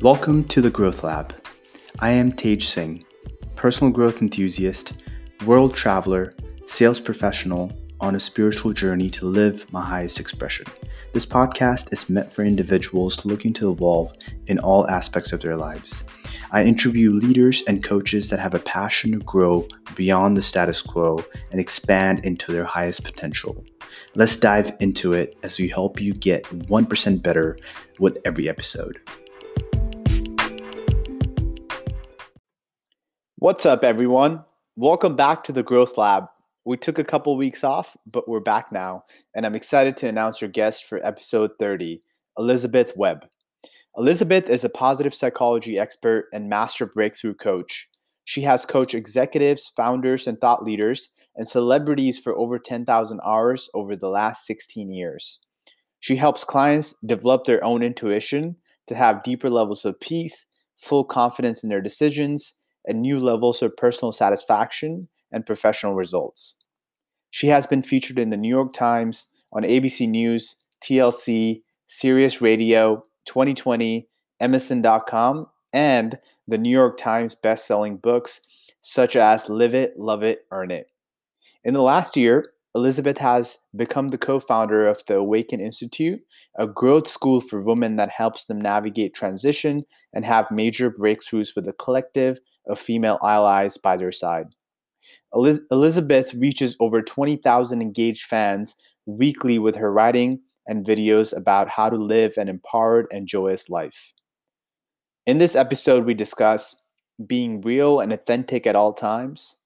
Welcome to the Growth Lab. I am Tej Singh, personal growth enthusiast, world traveler, sales professional on a spiritual journey to live my highest expression. This podcast is meant for individuals looking to evolve in all aspects of their lives. I interview leaders and coaches that have a passion to grow beyond the status quo and expand into their highest potential. Let's dive into it as we help you get 1% better with every episode. What's up, everyone? Welcome back to the Growth Lab. We took a couple weeks off, but we're back now, and I'm excited to announce your guest for episode 30, Elizabeth Webb. Elizabeth is a positive psychology expert and master breakthrough coach. She has coached executives, founders, and thought leaders and celebrities for over 10,000 hours over the last 16 years. She helps clients develop their own intuition to have deeper levels of peace, full confidence in their decisions, and new levels of personal satisfaction and professional results. She has been featured in the New York Times, on ABC News, TLC, Sirius Radio, 2020, MSN.com, and the New York Times best-selling books such as Live It, Love It, Earn It. In the last year, Elizabeth has become the co founder of the Awaken Institute, a growth school for women that helps them navigate transition and have major breakthroughs with a collective of female allies by their side. Elizabeth reaches over 20,000 engaged fans weekly with her writing and videos about how to live an empowered and joyous life. In this episode, we discuss being real and authentic at all times,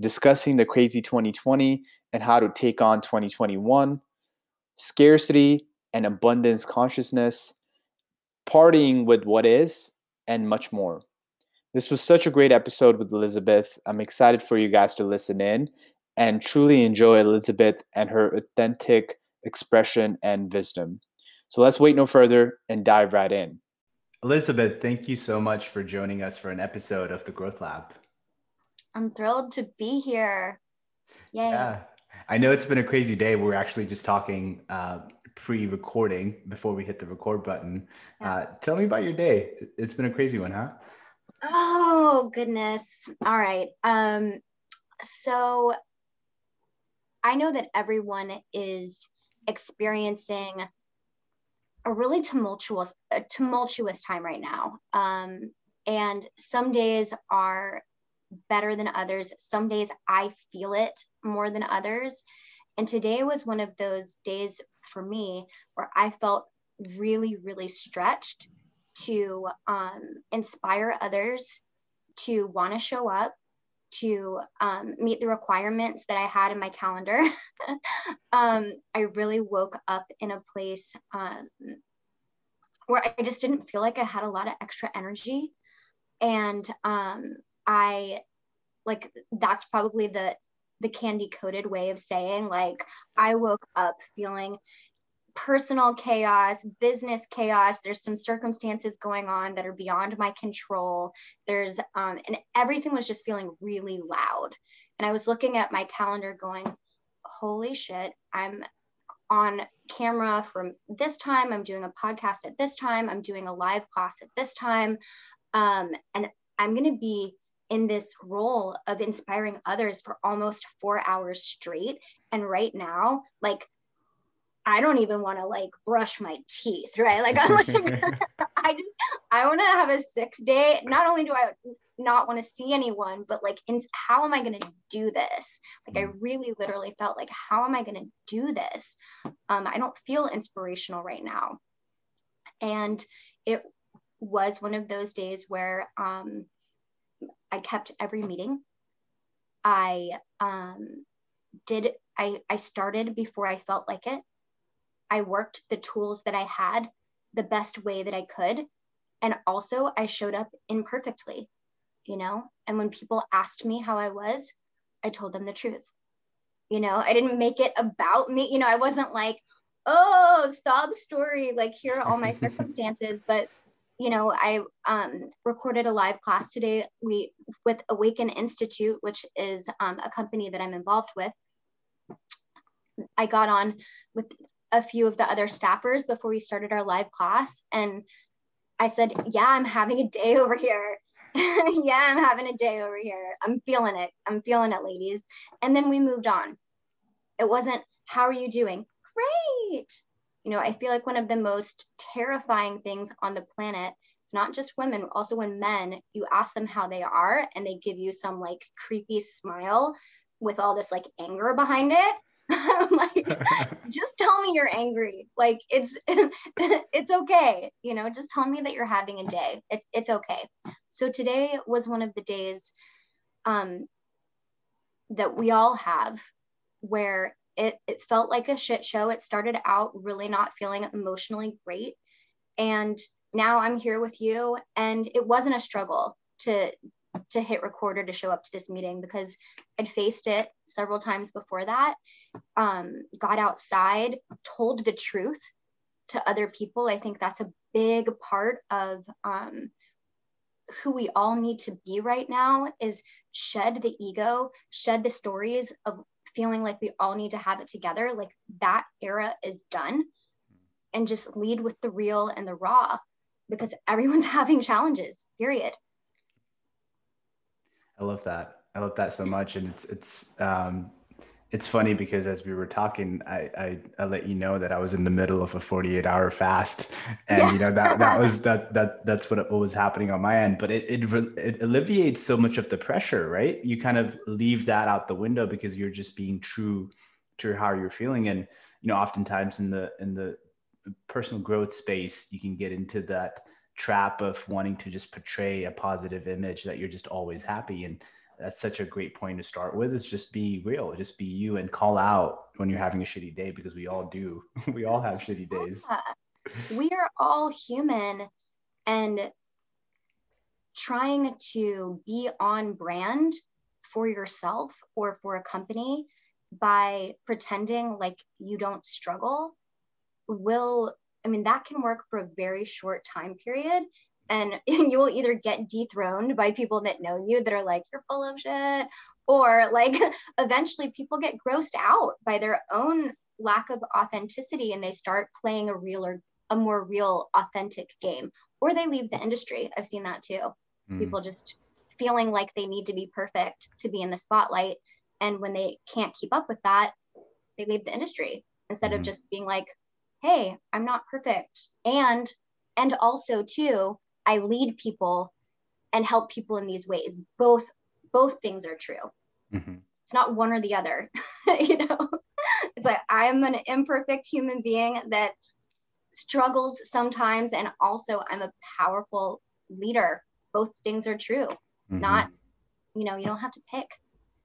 discussing the crazy 2020 and how to take on 2021, scarcity and abundance consciousness, partying with what is, and much more. This was such a great episode with Elizabeth. I'm excited for you guys to listen in and truly enjoy Elizabeth and her authentic expression and wisdom. So let's wait no further and dive right in. Elizabeth, thank you so much for joining us for an episode of the Growth Lab. I'm thrilled to be here. Yay. Yeah. I know it's been a crazy day. We are actually just talking uh, pre recording before we hit the record button. Yeah. Uh, tell me about your day. It's been a crazy one, huh? Oh goodness. All right. Um so I know that everyone is experiencing a really tumultuous a tumultuous time right now. Um and some days are better than others. Some days I feel it more than others. And today was one of those days for me where I felt really, really stretched to um, inspire others to want to show up, to um, meet the requirements that I had in my calendar. um, I really woke up in a place um, where I just didn't feel like I had a lot of extra energy. And um, I like that's probably the the candy coated way of saying like I woke up feeling personal chaos, business chaos. There's some circumstances going on that are beyond my control. There's, um, and everything was just feeling really loud. And I was looking at my calendar going, holy shit, I'm on camera from this time. I'm doing a podcast at this time. I'm doing a live class at this time. Um, and I'm going to be in this role of inspiring others for almost four hours straight. And right now, like I don't even want to like brush my teeth, right? Like I'm like I just I want to have a six day. Not only do I not want to see anyone, but like in, how am I going to do this? Like I mm. really literally felt like how am I going to do this? Um, I don't feel inspirational right now. And it was one of those days where um, I kept every meeting. I um, did I I started before I felt like it. I worked the tools that I had the best way that I could. And also, I showed up imperfectly, you know? And when people asked me how I was, I told them the truth. You know, I didn't make it about me. You know, I wasn't like, oh, sob story, like here are all my circumstances. But, you know, I um, recorded a live class today we with Awaken Institute, which is um, a company that I'm involved with. I got on with a few of the other staffers before we started our live class. And I said, Yeah, I'm having a day over here. yeah, I'm having a day over here. I'm feeling it. I'm feeling it, ladies. And then we moved on. It wasn't, How are you doing? Great. You know, I feel like one of the most terrifying things on the planet, it's not just women, also when men, you ask them how they are and they give you some like creepy smile with all this like anger behind it. like just tell me you're angry. Like it's it's okay you know just tell me that you're having a day. It's it's okay. So today was one of the days um that we all have where it, it felt like a shit show. It started out really not feeling emotionally great. And now i'm here with you and it wasn't a struggle to to hit recorder to show up to this meeting because I'd faced it several times before that. Um, got outside, told the truth to other people. I think that's a big part of um, who we all need to be right now is shed the ego, shed the stories of feeling like we all need to have it together. Like that era is done and just lead with the real and the raw because everyone's having challenges, period. I love that. I love that so much, and it's it's um, it's funny because as we were talking, I, I, I let you know that I was in the middle of a 48 hour fast, and yeah. you know that that was that that that's what, what was happening on my end. But it, it it alleviates so much of the pressure, right? You kind of leave that out the window because you're just being true to how you're feeling, and you know, oftentimes in the in the personal growth space, you can get into that trap of wanting to just portray a positive image that you're just always happy. And that's such a great point to start with is just be real just be you and call out when you're having a shitty day because we all do. We all have shitty days. Yeah. we are all human and trying to be on brand for yourself or for a company by pretending like you don't struggle will I mean, that can work for a very short time period. And you will either get dethroned by people that know you that are like, you're full of shit, or like eventually people get grossed out by their own lack of authenticity and they start playing a realer, a more real, authentic game, or they leave the industry. I've seen that too. Mm. People just feeling like they need to be perfect to be in the spotlight. And when they can't keep up with that, they leave the industry instead mm. of just being like, hey i'm not perfect. And and also too i lead people and help people in these ways. Both both things are true. Mm-hmm. it's not one or the other you know? It's like i'm an imperfect human being that struggles sometimes and also i'm a powerful leader. Both things are true. Mm-hmm. not you know you don't have to pick.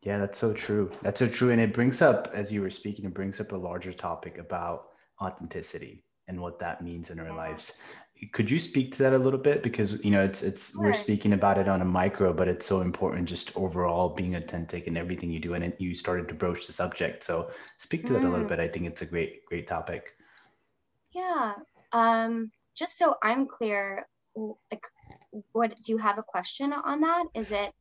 Yeah that's so true. That's so true. And it brings up as you were speaking it brings up a larger topic about authenticity and what that means in our yeah. lives could you speak to that a little bit because you know it's it's sure. we're speaking about it on a micro but it's so important just overall being authentic in everything you do and it, you started to broach the subject so speak to mm. that a little mm. bit i think it's a great great topic yeah um just so i'm clear like what do you have a question on that is it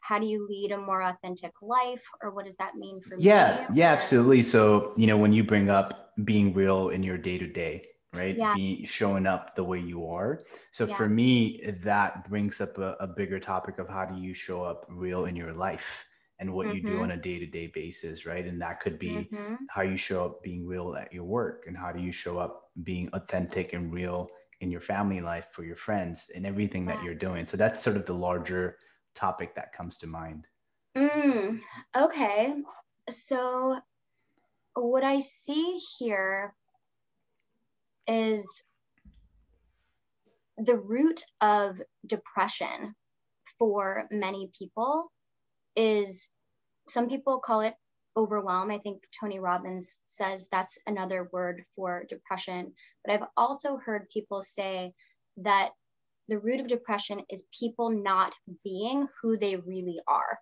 how do you lead a more authentic life or what does that mean for yeah, me? Yeah, yeah, absolutely. So, you know, when you bring up being real in your day to day, right? Yeah. Be showing up the way you are. So yeah. for me, that brings up a, a, bigger topic of how do you show up real in your life and what mm-hmm. you do mm-hmm. on a day to day basis, right? And that could be mm-hmm. how you show up being real at your work and how do you show up being authentic and real in your family life for your friends and everything that you're doing. So that's sort of the larger topic that comes to mind? Mm, okay. So, what I see here is the root of depression for many people is some people call it overwhelm. I think Tony Robbins says that's another word for depression. But I've also heard people say that the root of depression is people not being who they really are.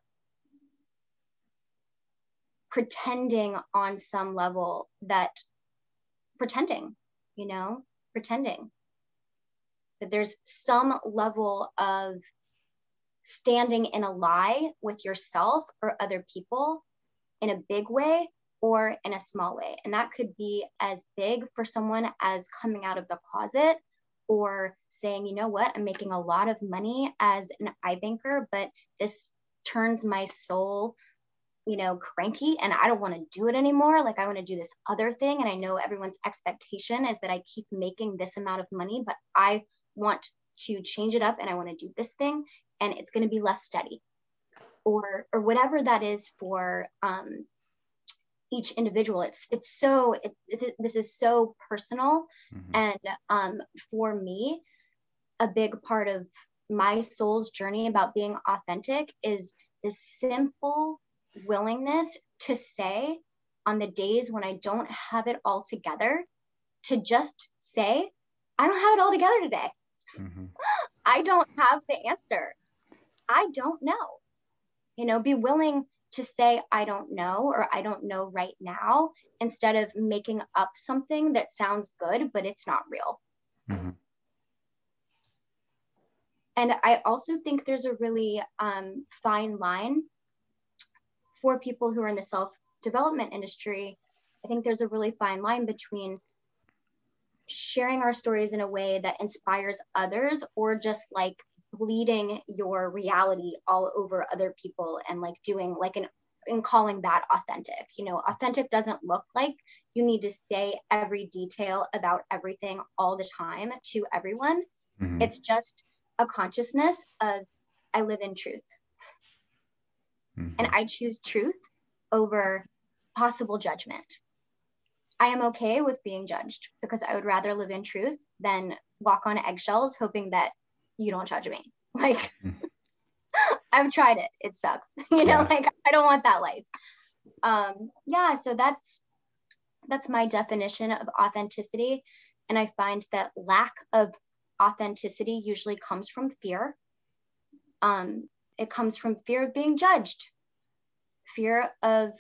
Pretending on some level that pretending, you know, pretending that there's some level of standing in a lie with yourself or other people in a big way or in a small way. And that could be as big for someone as coming out of the closet or saying, you know what, I'm making a lot of money as an iBanker, but this turns my soul, you know, cranky and I don't want to do it anymore. Like I want to do this other thing. And I know everyone's expectation is that I keep making this amount of money, but I want to change it up and I want to do this thing and it's going to be less steady or or whatever that is for um, each individual. It's it's so it, it, this is so personal. Mm-hmm. and um, for me a big part of my soul's journey about being authentic is the simple willingness to say on the days when i don't have it all together to just say i don't have it all together today. Mm-hmm. i don't have the answer. I don't know. You know be willing to say, I don't know, or I don't know right now, instead of making up something that sounds good, but it's not real. Mm-hmm. And I also think there's a really um, fine line for people who are in the self development industry. I think there's a really fine line between sharing our stories in a way that inspires others or just like bleeding your reality all over other people and like doing like an in calling that authentic you know authentic doesn't look like you need to say every detail about everything all the time to everyone mm-hmm. it's just a consciousness of i live in truth mm-hmm. and i choose truth over possible judgment i am okay with being judged because i would rather live in truth than walk on eggshells hoping that you don't judge me. Like, mm. I've tried it. It sucks. you know, yeah. like I don't want that life. Um, yeah, so that's that's my definition of authenticity. And I find that lack of authenticity usually comes from fear. Um, it comes from fear of being judged, fear of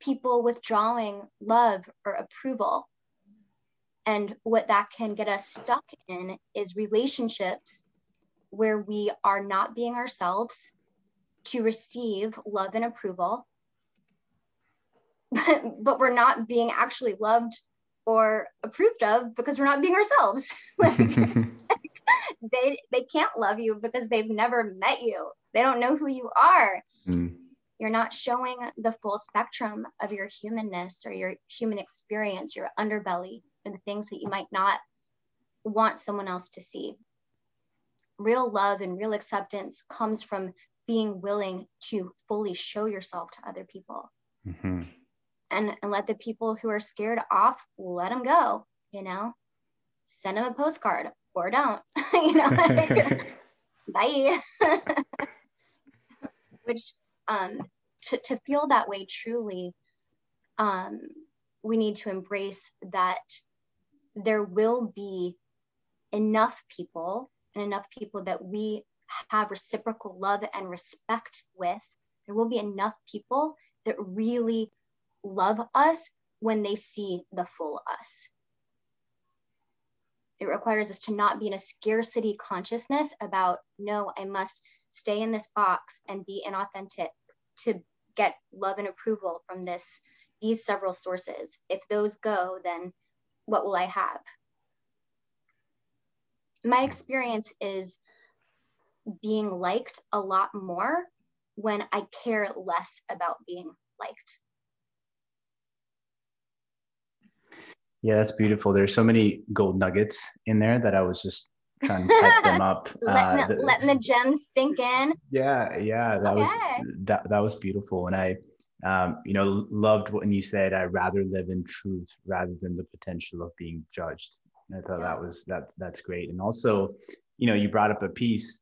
people withdrawing love or approval. And what that can get us stuck in is relationships where we are not being ourselves to receive love and approval, but we're not being actually loved or approved of because we're not being ourselves. they they can't love you because they've never met you. They don't know who you are. Mm. You're not showing the full spectrum of your humanness or your human experience, your underbelly, or the things that you might not want someone else to see. Real love and real acceptance comes from being willing to fully show yourself to other people. Mm-hmm. And, and let the people who are scared off, let them go, you know, send them a postcard or don't, you know, bye. Which um, to, to feel that way truly, um, we need to embrace that there will be enough people and enough people that we have reciprocal love and respect with. There will be enough people that really love us when they see the full us. It requires us to not be in a scarcity consciousness about, no, I must stay in this box and be inauthentic to get love and approval from this these several sources. If those go, then what will I have? My experience is being liked a lot more when I care less about being liked. Yeah, that's beautiful. There's so many gold nuggets in there that I was just trying to type them up. letting, uh, the, letting, the, gems sink in. Yeah, yeah, that okay. was that that was beautiful, and I um, you know, loved when you said, "I rather live in truth rather than the potential of being judged." And I thought that was that's that's great. And also, you know, you brought up a piece,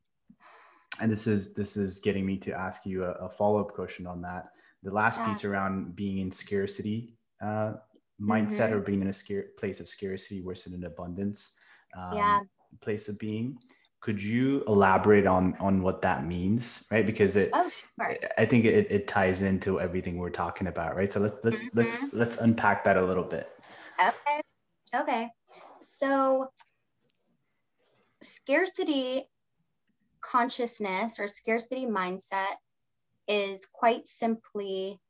and this is this is getting me to ask you a, a follow up question on that. The last yeah. piece around being in scarcity uh, mindset mm-hmm. or being in a scare, place of scarcity versus an abundance um, yeah. place of being could you elaborate on on what that means right? Because it oh, sure. i think it, it ties into everything we're talking about right? So let's let's mm-hmm. let's let's unpack that a little bit. Okay. Okay. So scarcity consciousness or scarcity mindset is quite simply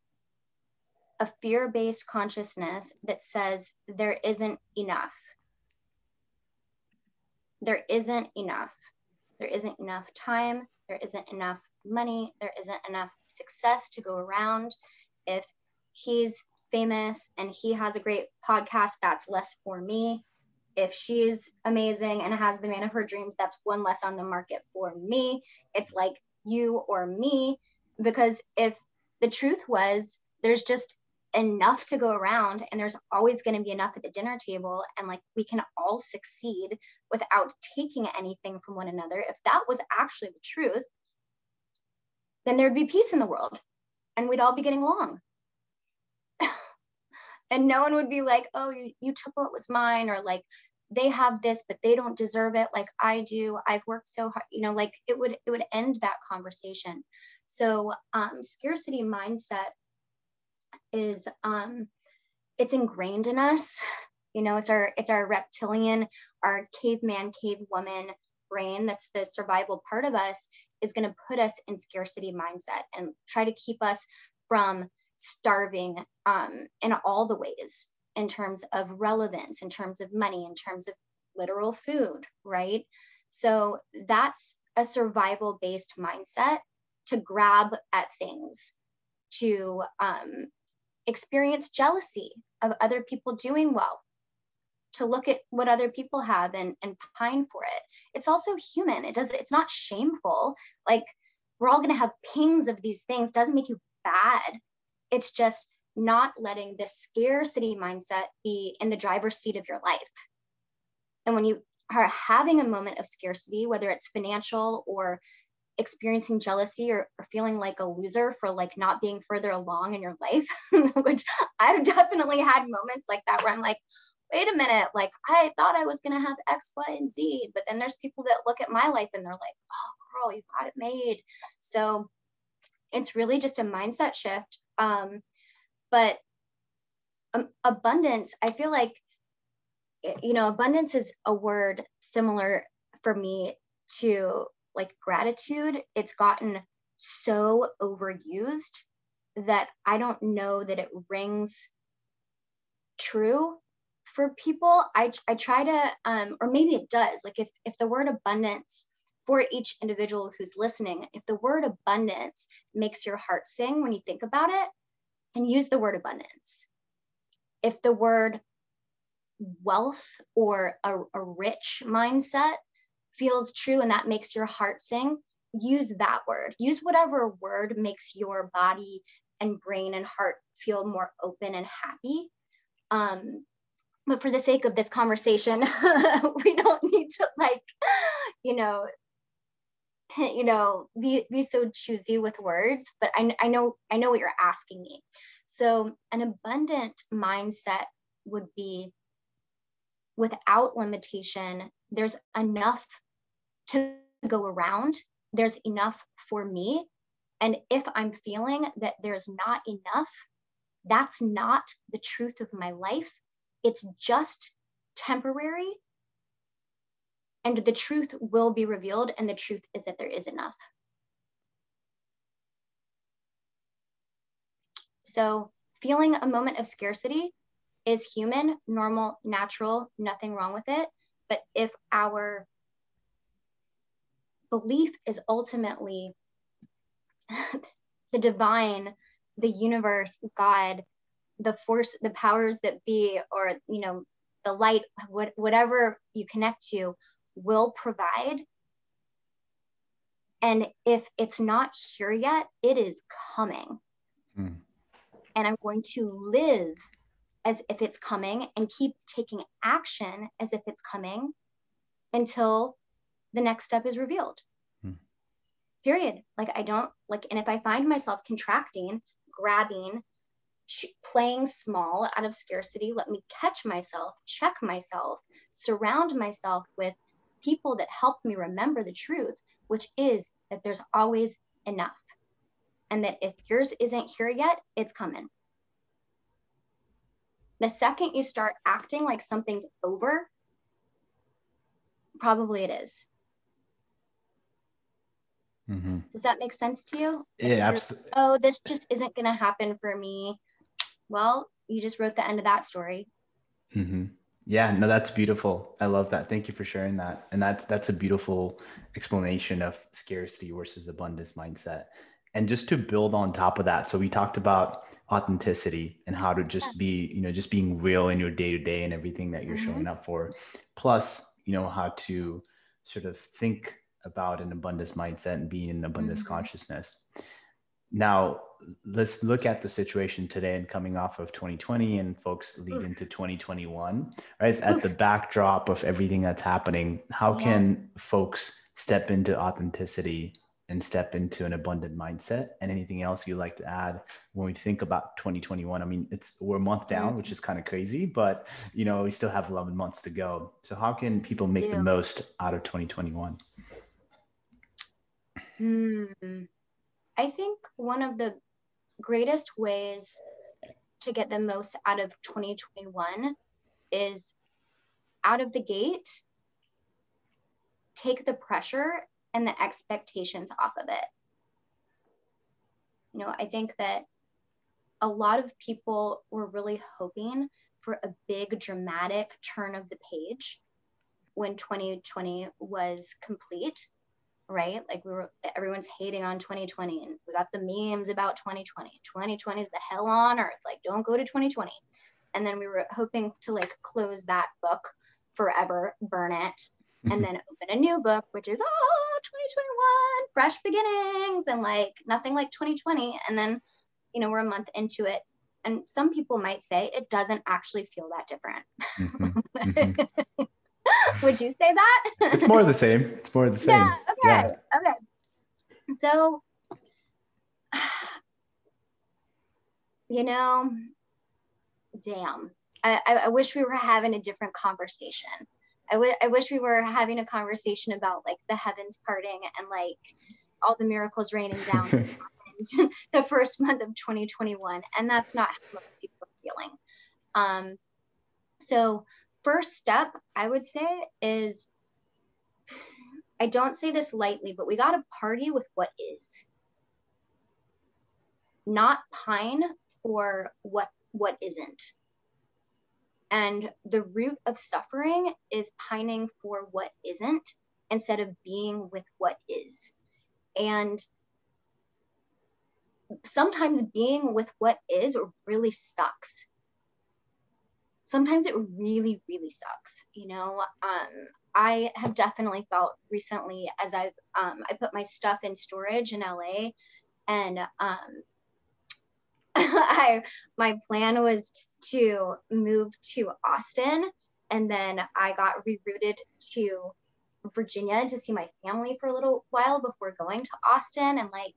a fear-based consciousness that says there isn't enough there isn't enough. There isn't enough time. There isn't enough money. There isn't enough success to go around. If he's famous and he has a great podcast, that's less for me. If she's amazing and has the man of her dreams, that's one less on the market for me. It's like you or me. Because if the truth was there's just enough to go around and there's always going to be enough at the dinner table and like we can all succeed without taking anything from one another. If that was actually the truth then there'd be peace in the world and we'd all be getting along. And no one would be like oh you, you took what was mine or like they have this but they don't deserve it like i do. I've worked so hard you know like it would it would end that conversation. So um, scarcity mindset is um, it's ingrained in us. You know, it's our it's our reptilian, our caveman, cavewoman brain. That's the survival part of us is going to put us in scarcity mindset and try to keep us from starving um, in all the ways in terms of relevance, in terms of money, in terms of literal food, right? So that's a survival based mindset to grab at things, to um, experience jealousy of other people doing well, to look at what other people have and, and pine for it. It's also human. It does it's not shameful. Like we're all gonna have pings of these things, doesn't make you bad. It's just not letting the scarcity mindset be in the driver's seat of your life. And when you are having a moment of scarcity, whether it's financial or experiencing jealousy or, or, feeling like a loser for like not being further along in your life which i've definitely had moments like that where i'm like wait a minute like i thought i was going to have x y and z but then there's people that look at my life and they're like oh girl you got it made. So it's really just a mindset shift um, but um, abundance i feel like you know abundance is a word similar for me to like gratitude, it's gotten so overused that I don't know that it rings true for people. I, I try to, um, or maybe it does, like if, if the word abundance for each individual who's listening, if the word abundance makes your heart sing when you think about it, then use the word abundance. If the word wealth or a, a rich mindset feels true and that makes your heart sing, use that word. Use whatever word makes your body and brain and heart feel more open and happy. Um, but for the sake of this conversation, we don't need to like, you know, you know, be, be so choosy with words, but I, I know, I know what you're asking me. So an abundant mindset would be without limitation, there's enough to go around. There's enough for me. And if I'm feeling that there's not enough, that's not the truth of my life. It's just temporary. And the truth will be revealed. And the truth is that there is enough. So, feeling a moment of scarcity is human, normal, natural, nothing wrong with it. But if our belief is ultimately the divine, the universe, God, the force, the powers that be, or, you know, the light, what, whatever you connect to will provide. And if it's not here yet, it is coming. Mm. And I'm going to live as if it's coming and keep taking action as if it's coming until the next step is revealed. Hmm. Period. Like I don't like, and if I find myself contracting, grabbing, playing small out of scarcity, let me catch myself, check myself, surround myself with people that help me remember the truth, which is that there's always enough. And that if yours isn't here yet, it's coming. The second you start acting like something's over, probably it is. Mm-hmm. Does that make sense to you? Yeah, absolutely. Oh, this just isn't going to happen for me. Well, you just wrote the end of that story. Mm-hmm. Yeah, no, that's beautiful. I love that. Thank you for sharing that. And that's that's a beautiful explanation of scarcity versus abundance mindset. And just to build on top of that, so we talked about authenticity and how to just be, you know, just being real in your day to day and everything that you're mm-hmm. showing up for. Plus, you know, how to sort of think about an abundance mindset and being in abundance mm-hmm. consciousness. Now, let's look at the situation today and coming off of 2020 and folks lead Oof. into 2021, right? It's at the backdrop of everything that's happening. How yeah. can folks step into authenticity and step into an abundant mindset and anything else you'd like to add when we think about 2021 i mean it's we're a month down mm-hmm. which is kind of crazy but you know we still have 11 months to go so how can people make the most out of 2021 hmm. i think one of the greatest ways to get the most out of 2021 is out of the gate take the pressure and the expectations off of it. You know, I think that a lot of people were really hoping for a big dramatic turn of the page when 2020 was complete right like we were everyone's hating on 2020 and we got the memes about 2020 2020 is the hell on earth like don't go to 2020 and then we were hoping to like close that book forever burn it and then open a new book, which is, oh, 2021, fresh beginnings, and like nothing like 2020. And then, you know, we're a month into it. And some people might say it doesn't actually feel that different. Mm-hmm. Mm-hmm. Would you say that? it's more the same. It's more the same. Yeah. Okay. Yeah. Okay. So, you know, damn. I, I wish we were having a different conversation. I, w- I wish we were having a conversation about like the heavens parting and like all the miracles raining down the first month of 2021 and that's not how most people are feeling um, so first step i would say is i don't say this lightly but we got to party with what is not pine for what what isn't and the root of suffering is pining for what isn't instead of being with what is. And sometimes being with what is really sucks. Sometimes it really, really sucks. You know, um, I have definitely felt recently as I've um, I put my stuff in storage in LA, and um, I my plan was to move to Austin. And then I got rerouted to Virginia to see my family for a little while before going to Austin. And like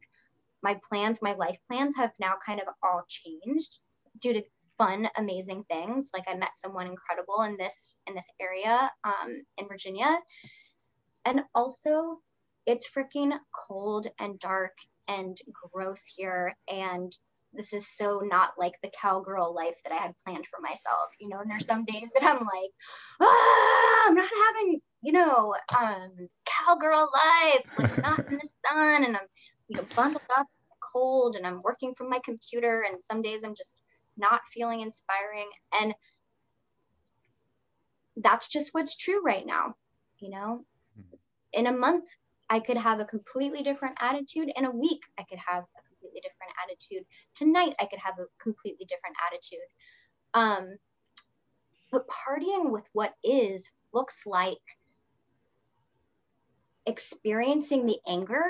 my plans, my life plans have now kind of all changed due to fun, amazing things. Like I met someone incredible in this in this area um, in Virginia. And also it's freaking cold and dark and gross here. And this is so not like the cowgirl life that I had planned for myself, you know. And there's some days that I'm like, ah, I'm not having, you know, um, cowgirl life, like not in the sun, and I'm, you know, bundled up, cold, and I'm working from my computer, and some days I'm just not feeling inspiring, and that's just what's true right now, you know. Mm-hmm. In a month, I could have a completely different attitude. In a week, I could have a completely different attitude. Tonight, I could have a completely different attitude. Um, but partying with what is looks like experiencing the anger,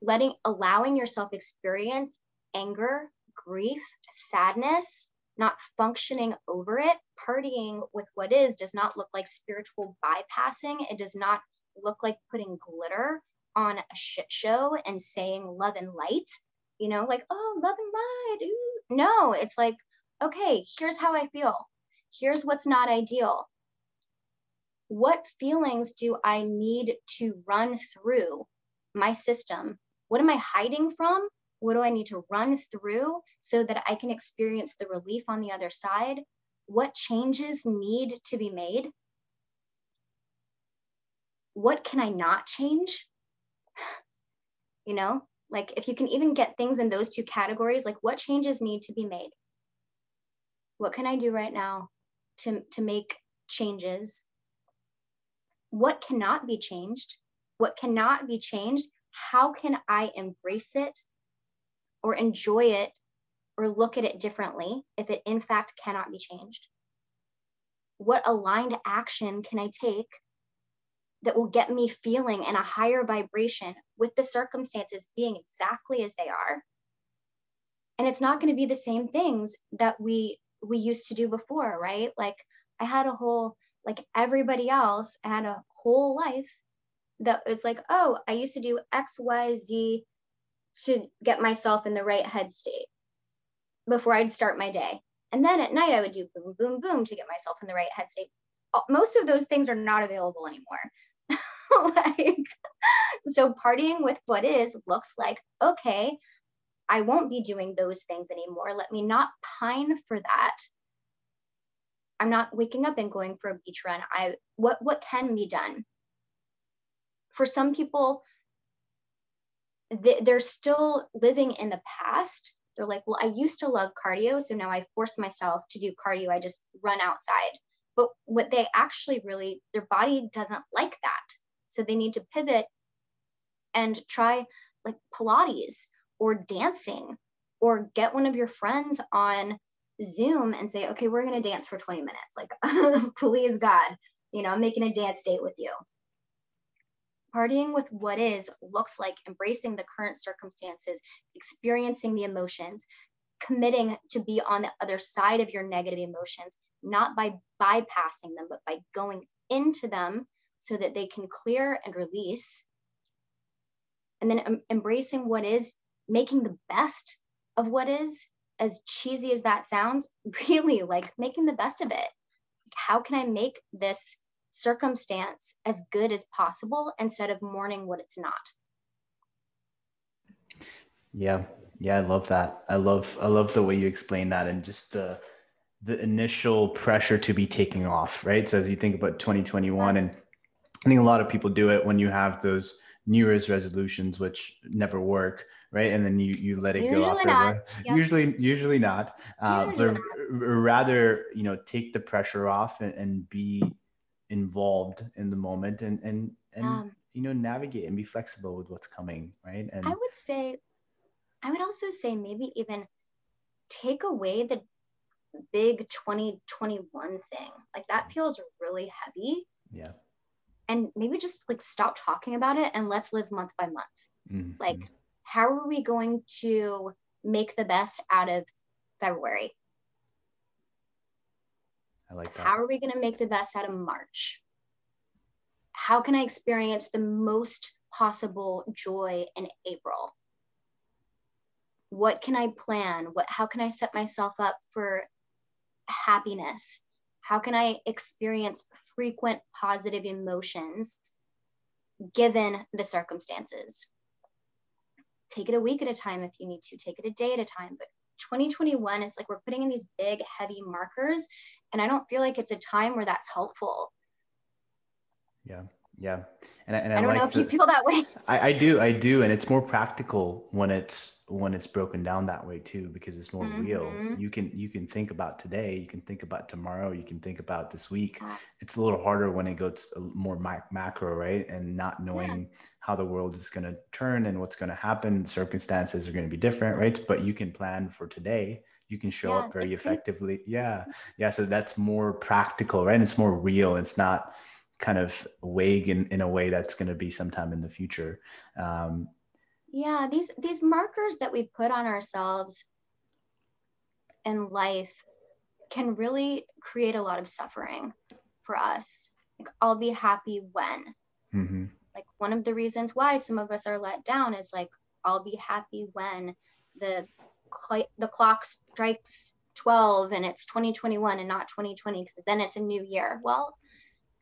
letting, allowing yourself experience anger, grief, sadness, not functioning over it. Partying with what is does not look like spiritual bypassing. It does not look like putting glitter on a shit show and saying love and light, you know, like, oh, love and light. Ooh. No, it's like, okay, here's how I feel. Here's what's not ideal. What feelings do I need to run through my system? What am I hiding from? What do I need to run through so that I can experience the relief on the other side? What changes need to be made? What can I not change? you know like if you can even get things in those two categories like what changes need to be made what can i do right now to, to make changes. What cannot be changed? What cannot be changed? How can I embrace it or enjoy it or look at it differently if it in fact cannot be changed? What aligned action can I take that will get me feeling in a higher vibration with the circumstances being exactly as they are? And it's not going to be the same things that we we used to do before, right? Like I had a whole like everybody else had a whole life that it's like, oh, I used to do X, Y, Z to get myself in the right head state before I'd start my day. And then at night, I would do boom, boom, boom to get myself in the right head state. Most of those things are not available anymore. like, so partying with what is looks like, okay, I won't be doing those things anymore. Let me not pine for that. I'm not waking up and going for a beach run. I what what can be done? For some people, they're still living in the past they're like, well, I used to love cardio, so now I force myself to do cardio. I just run outside. But what they actually really, their body doesn't like that. So they need to pivot and try like Pilates or dancing or get one of your friends on Zoom and say, okay, we're going to dance for 20 minutes. Like, please, God, you know, I'm making a dance date with you partying with what is looks like embracing the current circumstances, experiencing the emotions, committing to be on the other side of your negative emotions, not by bypassing them, but by going into them so that they can clear and release. And then em- embracing what is, making the best of what is, as cheesy as that sounds, really like making the best of it. How can I make this circumstance as good as possible instead of mourning what it's not. Yeah. Yeah, I love that. I love I love the way you explain that and just the the initial pressure to be taking off, right? So as you think about 2021 and I think a lot of people do it when you have those New Year's resolutions, which never work, right? And then you you let it usually go off. Not. Yep. Usually, usually not. Uh, usually but not. rather, you know, take the pressure off and, and be involved in the moment and and and um, you know navigate and be flexible with what's coming right? And i would say i would also say maybe even take away the big 2021 thing. Like that mm. feels really heavy. Yeah. And maybe just like stop talking about it and let's live month by month. Mm-hmm. like how are we going to make the best out of february I like that. How are we going to make the best out of March? How can I experience the most possible joy in April? What can I plan? What how can I set myself up for happiness? How can I experience frequent positive emotions given the circumstances? Take it a week at a time if you need to, take it a day at a time, but 2021, it's like we're putting in these big, heavy markers. And I don't feel like it's a time where that's helpful. Yeah. Yeah. And, and I, I don't like know if the, you feel that way. I, I do. I do. And it's more practical when it's when it's broken down that way too because it's more mm-hmm. real you can you can think about today you can think about tomorrow you can think about this week it's a little harder when it goes more macro right and not knowing yeah. how the world is going to turn and what's going to happen circumstances are going to be different right but you can plan for today you can show yeah, up very effectively. Yeah. Yeah so that's more practical right? And it's more real. It's not kind of vague in, in a way that's going to be sometime in the future. Um, yeah these these markers that we put on ourselves in life can really create a lot of suffering for us. Like i'll be happy when. Mm-hmm. like one of the reasons why some of us are let down is like i'll be happy when the cl- the clock strikes 12 and it's 2021 and not 2020 because then it's a new year. Well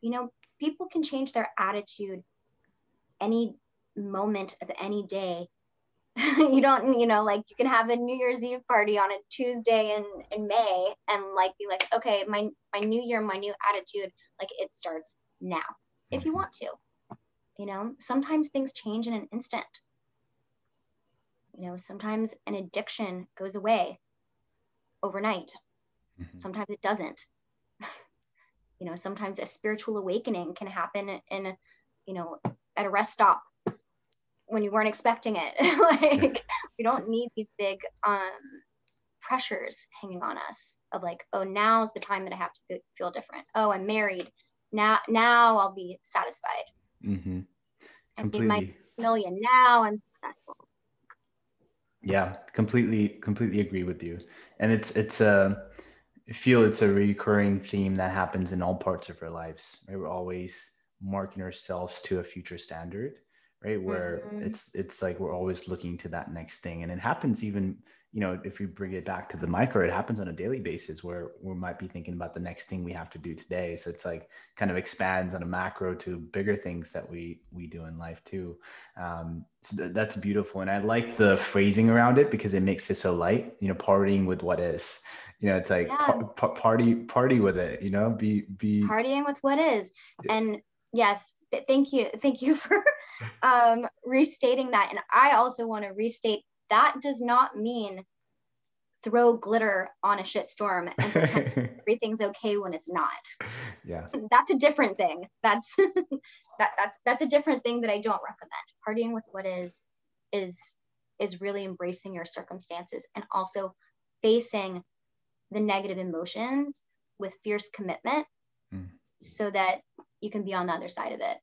you know people can change their attitude any moment of any day. You don't you know like you can have a new year's eve party on a tuesday in in may and like be like okay my my new year my new attitude like it starts now if you mm-hmm. want to you know? Sometimes things change in an instant you know sometimes an addiction goes away overnight. Mm-hmm. sometimes it doesn't. You know sometimes a spiritual awakening can happen in you know at a rest stop when you weren't expecting it. Like we don't need these big um pressures hanging on us of like oh now's the time that i have to feel different. Oh i'm married. Now now i'll be satisfied. Mm-hmm. i think my million. Now i'm yeah completely completely agree with you. And it's it's a I feel it's a recurring theme that happens in all parts of our lives right? We're always marking ourselves to a future standard right? Where mm-hmm. it's it's like we're always looking to that next thing. And it happens even you know if we bring it back to the micro it happens on a daily basis where we might be thinking about the next thing we have to do today. So it's like kind of expands on a macro to bigger things that we we do in life too. Um, so th- that's beautiful. And i like the phrasing around it because it makes it so light you know partying with what is. You know it's like yeah. par- par- party party with it you know be be partying with what is. And yes thank you thank you for um, restating that. And i also want to restate that does not mean throw glitter on a shit storm and pretend everything's okay when it's not. Yeah. That's a different thing. That's that that's that's a different thing that i don't recommend. Partying with what is is is really embracing your circumstances and also facing the negative emotions with fierce commitment mm. so that you can be on the other side of it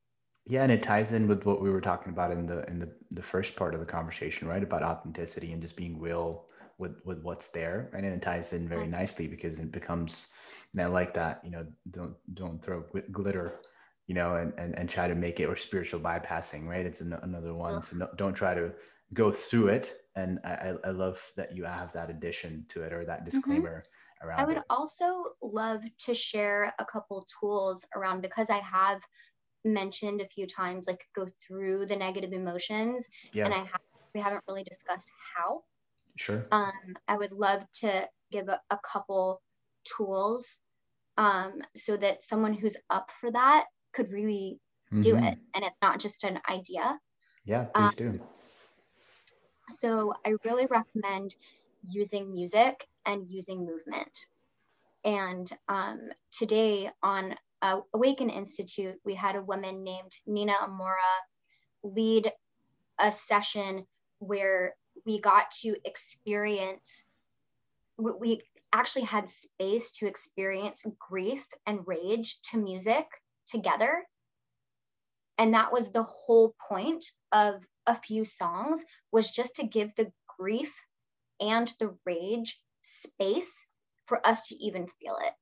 yeah and it ties in with what we were talking about in the in the, the first part of the conversation right about authenticity and just being real with with what's there right and it ties in very nicely because it becomes and i like that you know don't don't throw glitter you know and and, and try to make it or spiritual bypassing right it's an, another one so no, don't try to go through it and I, I love that you have that addition to it or that mm-hmm. disclaimer mm-hmm. around i would it. also love to share a couple tools around because i have mentioned a few times, like go through the negative emotions. Yeah. And I have, we haven't really discussed how. Sure. Um, I would love to give a, a couple tools um, so that someone who's up for that could really mm-hmm. do it. And it's not just an idea. Yeah, please um, do. So I really recommend using music and using movement. And um, today on uh, Awaken Institute, we had a woman named Nina Amora lead a session where we got to experience, we actually had space to experience grief and rage to music together. And that was the whole point of a few songs was just to give the grief and the rage space for us to even feel it.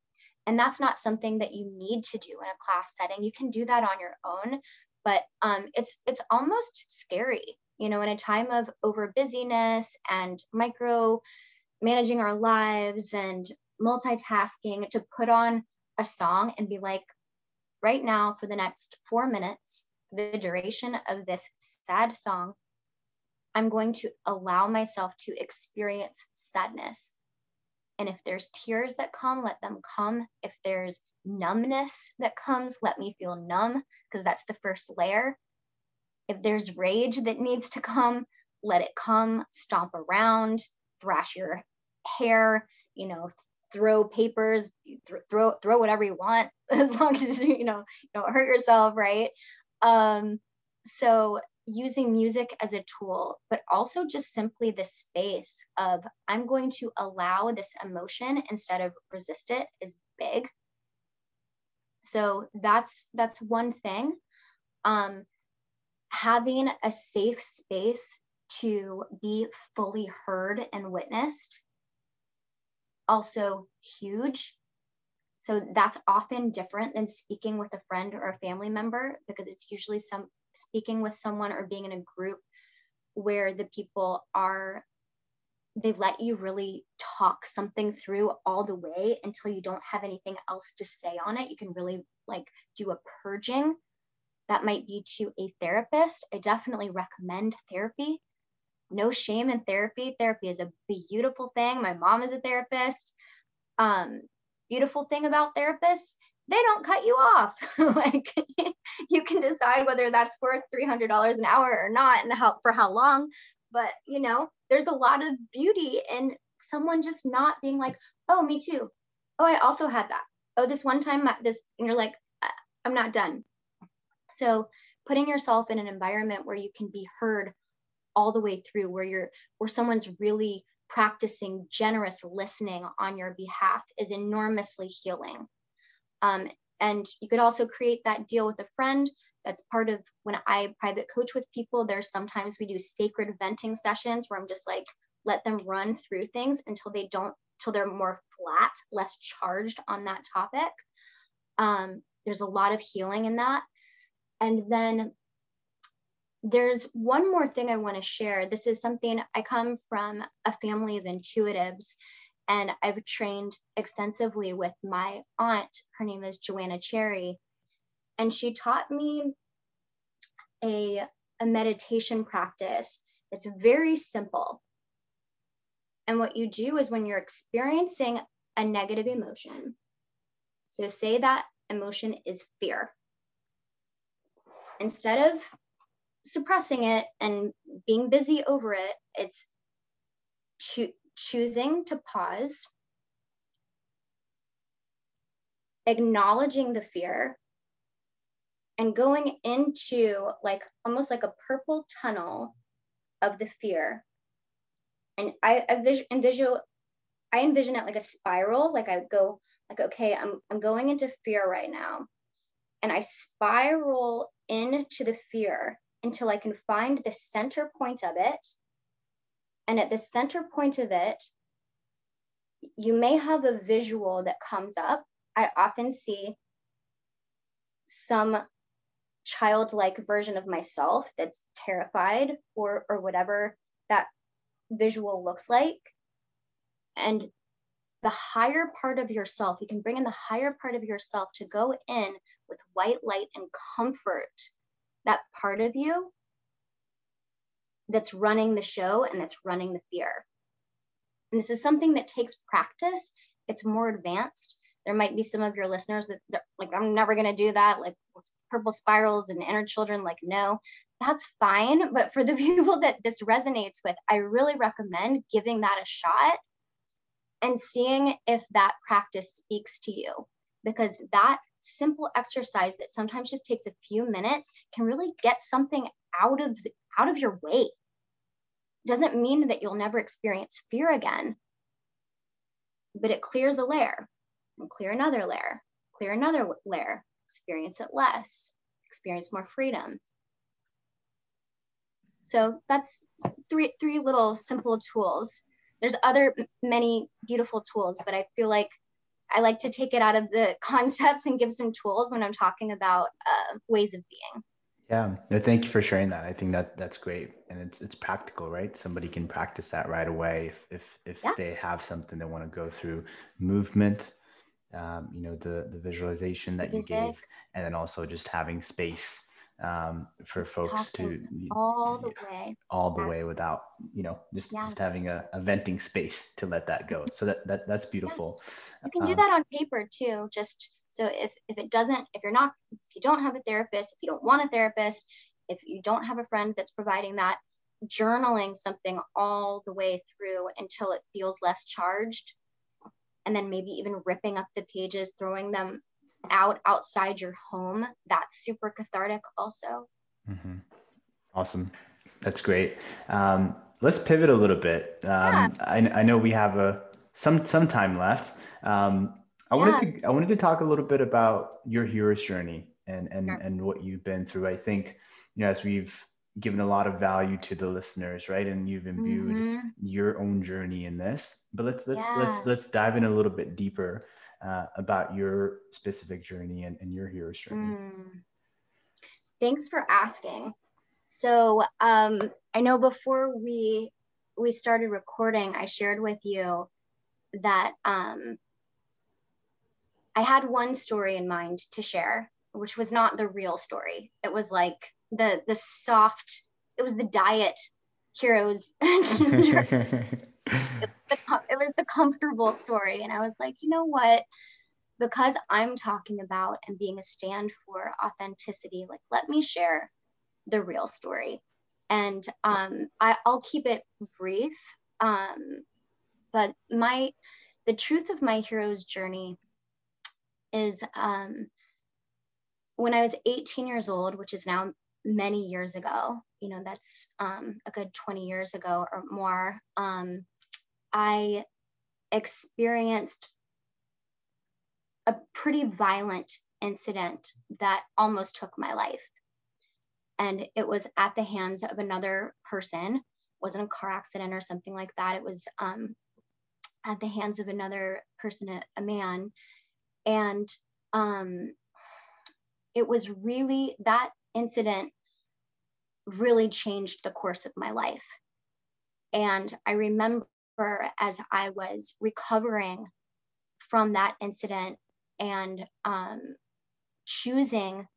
And that's not something that you need to do in a class setting. You can do that on your own, but um, it's it's almost scary, you know, in a time of over busyness and micro managing our lives and multitasking to put on a song and be like, right now for the next four minutes, the duration of this sad song, I'm going to allow myself to experience sadness and if there's tears that come, let them come. If there's numbness that comes, let me feel numb, because that's the first layer. If there's rage that needs to come, let it come, stomp around, thrash your hair, you know, throw papers, th- throw throw whatever you want, as long as you know don't hurt yourself, right? Um, so using music as a tool, but also just simply the space of I'm going to allow this emotion instead of resist it is big. So that's that's one thing. Um, having a safe space to be fully heard and witnessed also huge so that's often different than speaking with a friend or a family member because it's usually some speaking with someone or being in a group where the people are they let you really talk something through all the way until you don't have anything else to say on it. You can really like do a purging. That might be to a therapist. I definitely recommend therapy. No shame in therapy. Therapy is a beautiful thing. My mom is a therapist. Um beautiful thing about therapists they don't cut you off. like you can decide whether that's worth $300 an hour or not and how for how long. But you know, there's a lot of beauty in someone just not being like, oh, me too. Oh, I also had that. oh, this one time, this, and you're like, I'm not done. So putting yourself in an environment where you can be heard all the way through, where you're, where someone's really practicing generous listening on your behalf is enormously healing. Um, and you could also create that deal with a friend. That's part of when I private coach with people. There's sometimes we do sacred venting sessions where I'm just like, let them run through things until they don't, till they're more flat, less charged on that topic. Um, there's a lot of healing in that. And then there's one more thing I want to share. This is something I come from a family of intuitives, and I've trained extensively with my aunt. Her name is Joanna Cherry, and she taught me a, a meditation practice that's very simple. And what you do is when you're experiencing a negative emotion, so say that emotion is fear. Instead of suppressing it and being busy over it. It's cho- choosing to pause, acknowledging the fear, and going into like almost like a purple tunnel of the fear. And I, I envision, I envision it like a spiral. Like I go, like okay, I'm I'm going into fear right now, and I spiral into the fear until I can find the center point of it. And at the center point of it, you may have a visual that comes up. I often see some childlike version of myself that's terrified or or whatever that visual looks like and the higher part of yourself you can bring in the higher part of yourself to go in with white light and comfort that part of you that's running the show and that's running the fear. And this is something that takes practice. It's more advanced. There might be some of your listeners that like, I'm never going to do that. Like purple spirals and inner children, like, no, that's fine. But for the people that this resonates with, I really recommend giving that a shot and seeing if that practice speaks to you because that simple exercise that sometimes just takes a few minutes can really get something out of out of your way. Doesn't mean that you'll never experience fear again but it clears a layer and clear another layer clear another layer. Experience it less experience more freedom. So that's three three little simple tools. There's other many beautiful tools but i feel like I like to take it out of the concepts and give some tools when I'm talking about uh, ways of being. Yeah, no, thank you for sharing that. I think that that's great, and it's it's practical, right? Somebody can practice that right away if if if yeah. they have something they want to go through. Movement, um, you know, the the visualization that Music. you gave, and then also just having space um, for folks to all the way all the yeah. way without you know just, yeah. just having a, a, venting space to let that go so that, that that's beautiful you can do um, that on paper too just so if, if it doesn't if you're not if you don't have a therapist if you don't want a therapist if you don't have a friend that's providing that journaling something all the way through until it feels less charged and then maybe even ripping up the pages throwing them out outside your home, that's super cathartic also. Mm-hmm. Awesome. That's great. Um, let's pivot a little bit. Um, yeah. I, I, know we have a some some time left. Um, I yeah. wanted to I wanted to talk a little bit about your hero's journey and and sure. and what you've been through. I think you know as we've given a lot of value to the listeners, right? And you've imbued mm-hmm. your own journey in this. But let's let's yeah. let's let's dive in a little bit deeper uh, about your specific journey and, and your hero's journey. Mm. Thanks for asking. So um, I know before we we started recording, I shared with you that um, I had one story in mind to share, which was not the real story. It was like the the soft. It was the diet heroes. it, was the comfortable story. And I was like, you know what? Because I'm talking about and being a stand for authenticity, like, let me share the real story. And um, I, I'll keep it brief. Um, but my, the truth of my hero's journey is um, when I was 18 years old, which is now many years ago, you know, that's um, a good 20 years ago or more, um, I experienced a pretty violent incident that almost took my life. And it was at the hands of another person, it wasn't a car accident or something like that. It was um, at the hands of another person, a, a man. And um, it was really that incident really changed the course of my life. And I remember as I was recovering from that incident and um, choosing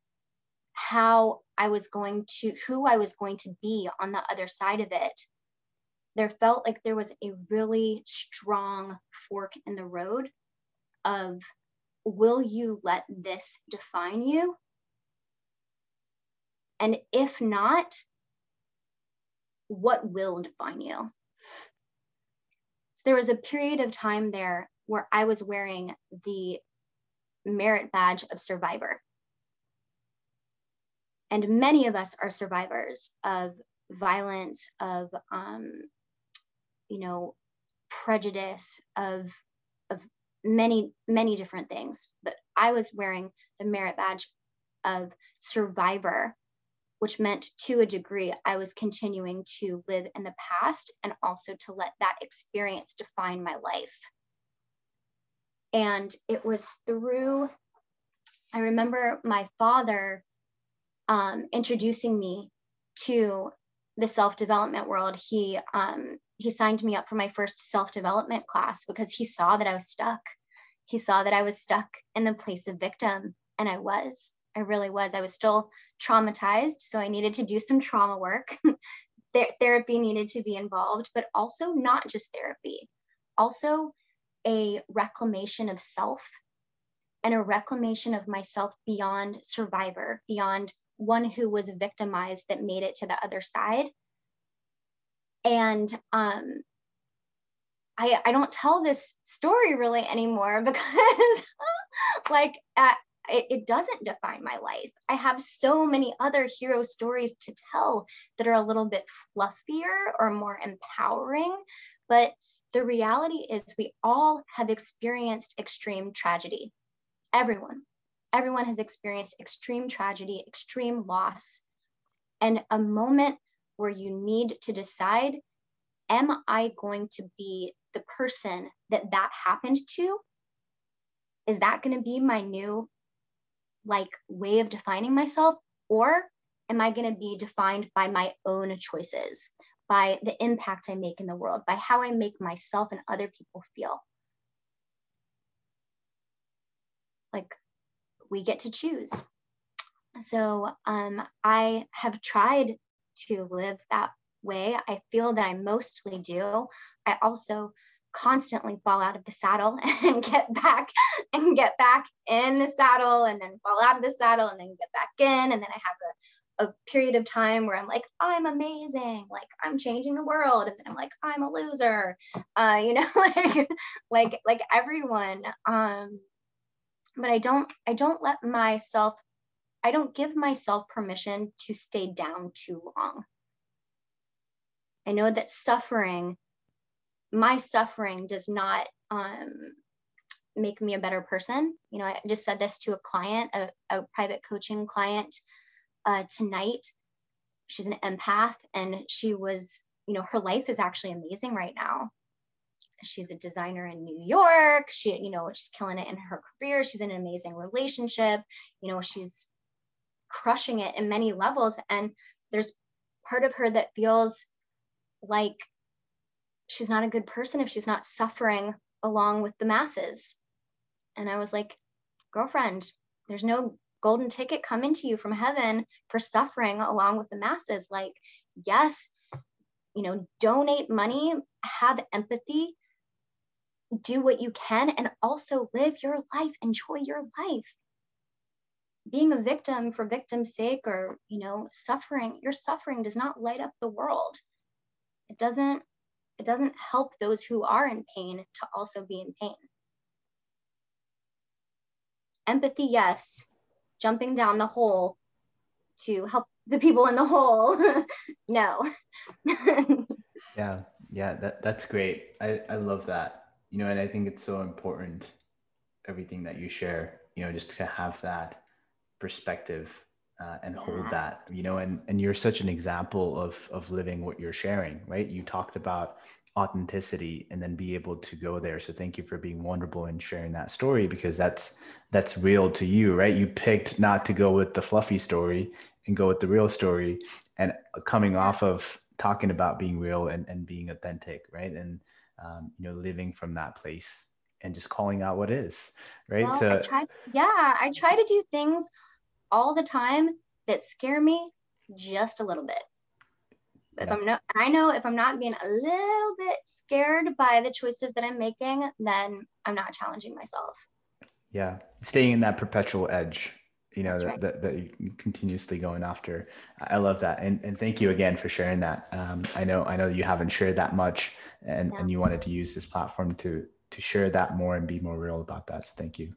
how I was going to, who I was going to be on the other side of it, there felt like there was a really strong fork in the road of will you let this define you? And if not, what will define you? So there was a period of time there where I was wearing the merit badge of survivor. And many of us are survivors of violence, of, um, you know, prejudice, of, many, many different things. But I was wearing the merit badge of survivor, which meant to a degree I was continuing to live in the past and also to let that experience define my life. And it was through, I remember my father um, introducing me to the self-development world. He um, he signed me up for my first self-development class because he saw that I was stuck. He saw that I was stuck in the place of victim, and I was. I really was. I was still traumatized, so I needed to do some trauma work. therapy needed to be involved, but also not just therapy, also a reclamation of self and a reclamation of myself beyond survivor, beyond one who was victimized that made it to the other side. And um, I, I don't tell this story really anymore because, like, at, it, it doesn't define my life. I have so many other hero stories to tell that are a little bit fluffier or more empowering. But the reality is, we all have experienced extreme tragedy. Everyone, everyone has experienced extreme tragedy, extreme loss, and a moment where you need to decide am I going to be the person that that happened to? Is that going to be my new like way of defining myself or am I going to be defined by my own choices, by the impact I make in the world, by how I make myself and other people feel? Like we get to choose. So um, I have tried to live that way. I feel that I mostly do. I also constantly fall out of the saddle and get back and get back in the saddle and then fall out of the saddle and then get back in and then I have a, a period of time where I'm like I'm amazing like I'm changing the world and then I'm like I'm a loser uh you know like like like everyone um but I don't I don't let myself I don't give myself permission to stay down too long I know that suffering my suffering does not um, make me a better person. You know, I just said this to a client, a, a private coaching client uh, tonight. She's an empath and she was, you know, her life is actually amazing right now. She's a designer in New York. She, you know, she's killing it in her career. She's in an amazing relationship. You know, she's crushing it in many levels. And there's part of her that feels like she's not a good person if she's not suffering along with the masses. And I was like, girlfriend, there's no golden ticket coming to you from heaven for suffering along with the masses. Like, yes, you know, donate money, have empathy, do what you can, and also live your life, enjoy your life. Being a victim for victim's sake or, you know, suffering, your suffering does not light up the world. It doesn't it doesn't help those who are in pain to also be in pain. empathy, yes. Jumping down the hole to help the people in the hole, no. yeah, yeah, that, that's great. I, I love that. You know, and I think it's so important, everything that you share, you know, just to have that perspective uh, and hold that you know and and you're such an example of of living what you're sharing right? You talked about authenticity and then be able to go there. So thank you for being wonderful and sharing that story because that's that's real to you right? You picked not to go with the fluffy story and go with the real story and coming off of talking about being real and, and being authentic right? And um, you know living from that place and just calling out what is right? Well, to, I try, yeah i try to do things all the time that scare me just a little bit. If yeah. I'm not, I know if I'm not being a little bit scared by the choices that I'm making, then I'm not challenging myself. Yeah, staying in that perpetual edge, you know, that, right. that, that you're continuously going after. I love that, and and thank you again for sharing that. Um, I know I know you haven't shared that much, and yeah. and you wanted to use this platform to to share that more and be more real about that. So thank you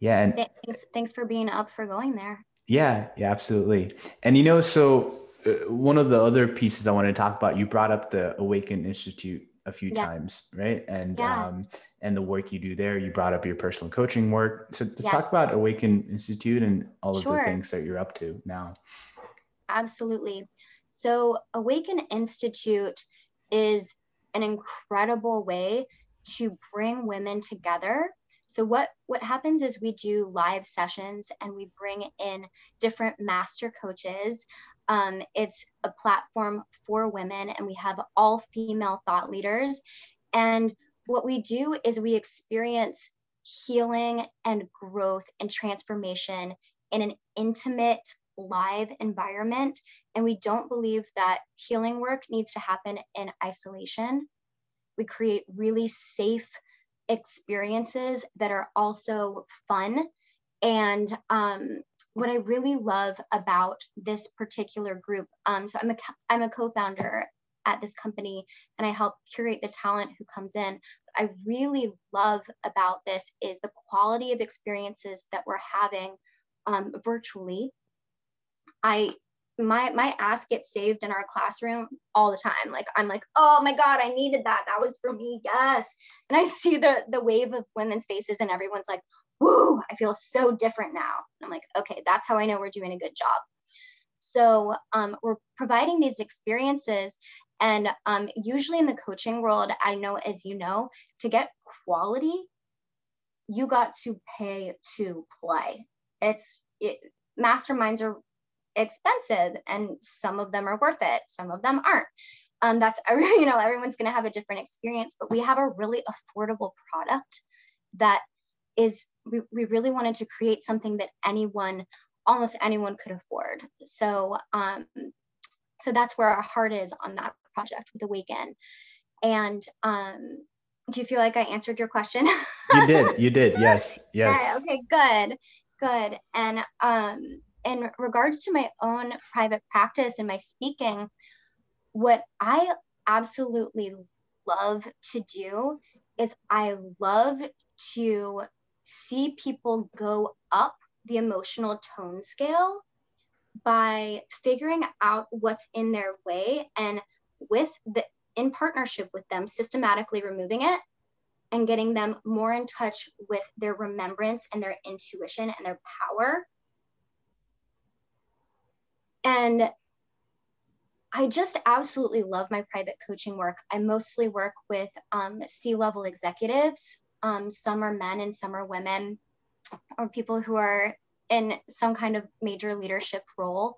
yeah and thanks thanks for being up for going there yeah yeah absolutely and you know so uh, one of the other pieces i want to talk about you brought up the awaken institute a few yes. times right and yeah. um and the work you do there you brought up your personal coaching work so let's yes. talk about awaken institute and all of sure. the things that you're up to now absolutely so awaken institute is an incredible way to bring women together so what, what happens is we do live sessions and we bring in different master coaches. Um, it's a platform for women and we have all female thought leaders. And what we do is we experience healing and growth and transformation in an intimate live environment. And we don't believe that healing work needs to happen in isolation. We create really safe experiences that are also fun. And um, what I really love about this particular group, um, so I'm a, I'm a co-founder at this company and I help curate the talent who comes in. What I really love about this is the quality of experiences that we're having um, virtually. I my my ass gets saved in our classroom all the time. Like i'm like oh my god i needed that. That was for me. Yes. And i see the the wave of women's faces and everyone's like woo i feel so different now. And i'm like okay that's how i know we're doing a good job. So um, we're providing these experiences and um, usually in the coaching world i know as you know to get quality you got to pay to play. It's it, masterminds are expensive and some of them are worth it some of them aren't. Um, that's you know everyone's going to have a different experience but we have a really affordable product that is we, we really wanted to create something that anyone almost anyone could afford. So um so that's where our heart is on that project with awaken. And um do you feel like i answered your question? You did you did. Yes yes. okay good good. And um in regards to my own private practice and my speaking, what I absolutely love to do is I love to see people go up the emotional tone scale by figuring out what's in their way and with the in partnership with them systematically removing it and getting them more in touch with their remembrance and their intuition and their power and I just absolutely love my private coaching work. I mostly work with um, C level executives. Um, some are men and some are women, or people who are in some kind of major leadership role.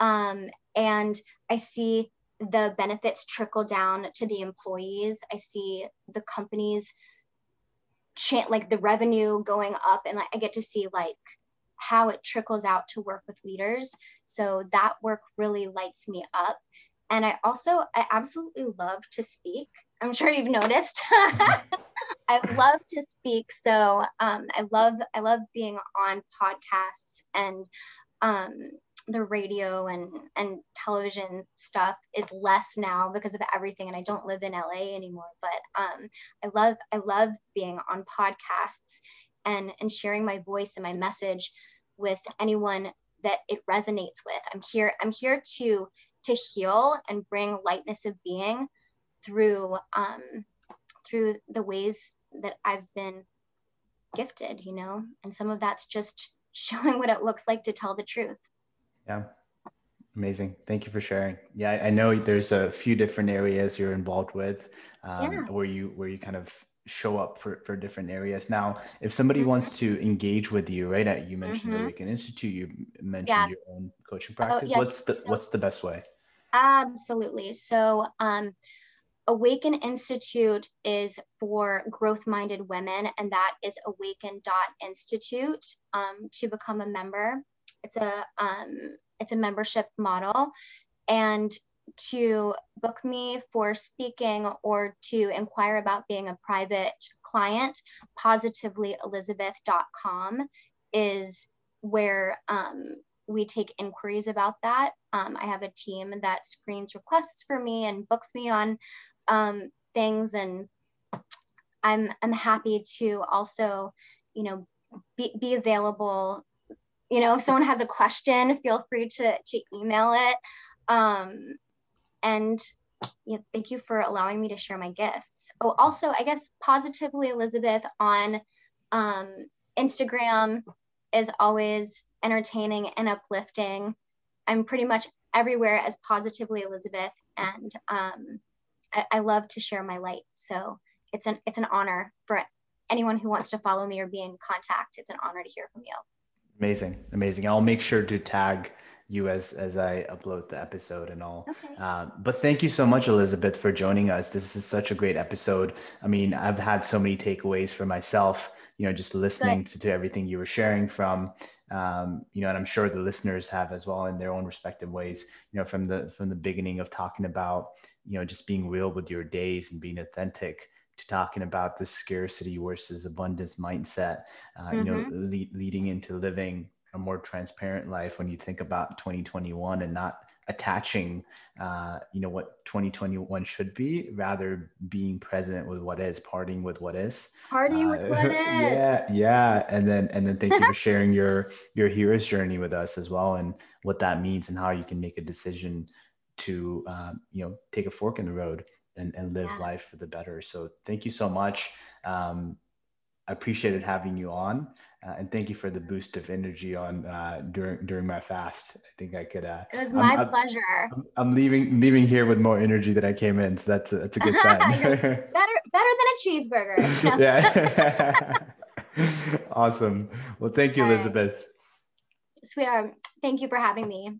Um, and I see the benefits trickle down to the employees. I see the companies, cha- like the revenue going up, and I get to see like how it trickles out to work with leaders. So that work really lights me up. And I also, I absolutely love to speak. I'm sure you've noticed. I love to speak. So um, I love, I love being on podcasts and um, the radio and and television stuff is less now because of everything and I don't live in LA anymore but um I love I love being on podcasts and and sharing my voice and my message with anyone that it resonates with. I'm here I'm here to to heal and bring lightness of being through um, through the ways that I've been gifted, you know, and some of that's just showing what it looks like to tell the truth. Yeah. Amazing. Thank you for sharing. Yeah, I know there's a few different areas you're involved with um, yeah. where you where you kind of show up for, for different areas. Now, if somebody mm-hmm. wants to engage with you, right? You mentioned mm-hmm. the Awaken Institute, you mentioned yeah. your own coaching oh, practice. Oh, yes. What's the so, what's the best way? Absolutely. So um, Awaken Institute is for growth minded women, and that is awaken.institute um, to become a member. It's a um, it's a membership model, and to book me for speaking or to inquire about being a private client, positivelyelizabeth.com is where um, we take inquiries about that. Um, I have a team that screens requests for me and books me on um, things and I'm, I'm happy to also, you know, be, be available. You know, if someone has a question, feel free to, to email it. Um, and yeah, thank you for allowing me to share my gifts. Oh, also, I guess positively Elizabeth on um, Instagram is always entertaining and uplifting. I'm pretty much everywhere as positively Elizabeth, and um, I, I love to share my light. So it's an it's an honor for anyone who wants to follow me or be in contact. It's an honor to hear from you. Amazing, amazing. I'll make sure to tag you as as I upload the episode and all. Okay. Uh, but thank you so much, Elizabeth, for joining us. This is such a great episode. I mean, I've had so many takeaways for myself. You know, just listening to, to everything you were sharing from, um, you know, and I'm sure the listeners have as well in their own respective ways. You know, from the from the beginning of talking about you know just being real with your days and being authentic to talking about the scarcity versus abundance mindset uh, mm-hmm. you know mm-hmm. le- leading into living a more transparent life when you think about 2021 and not attaching uh, you know what 2021 should be rather being present with what is partying with what is. Partying uh, with what is. yeah yeah and then and then thank you for sharing your your hero's journey with us as well and what that means and how you can make a decision to um, you know take a fork in the road and, and live yeah. life for the better. So thank you so much. Um, i appreciated having you on uh, and thank you for the boost of energy on uh, during during my fast. I think I could. Uh, it was my I'm, pleasure. I'm, I'm, leaving leaving here with more energy than I came in, so that's a, that's a good sign. better better than a cheeseburger. yeah. awesome. Well, thank you, Elizabeth. Right. Sweetheart, um, thank you for having me.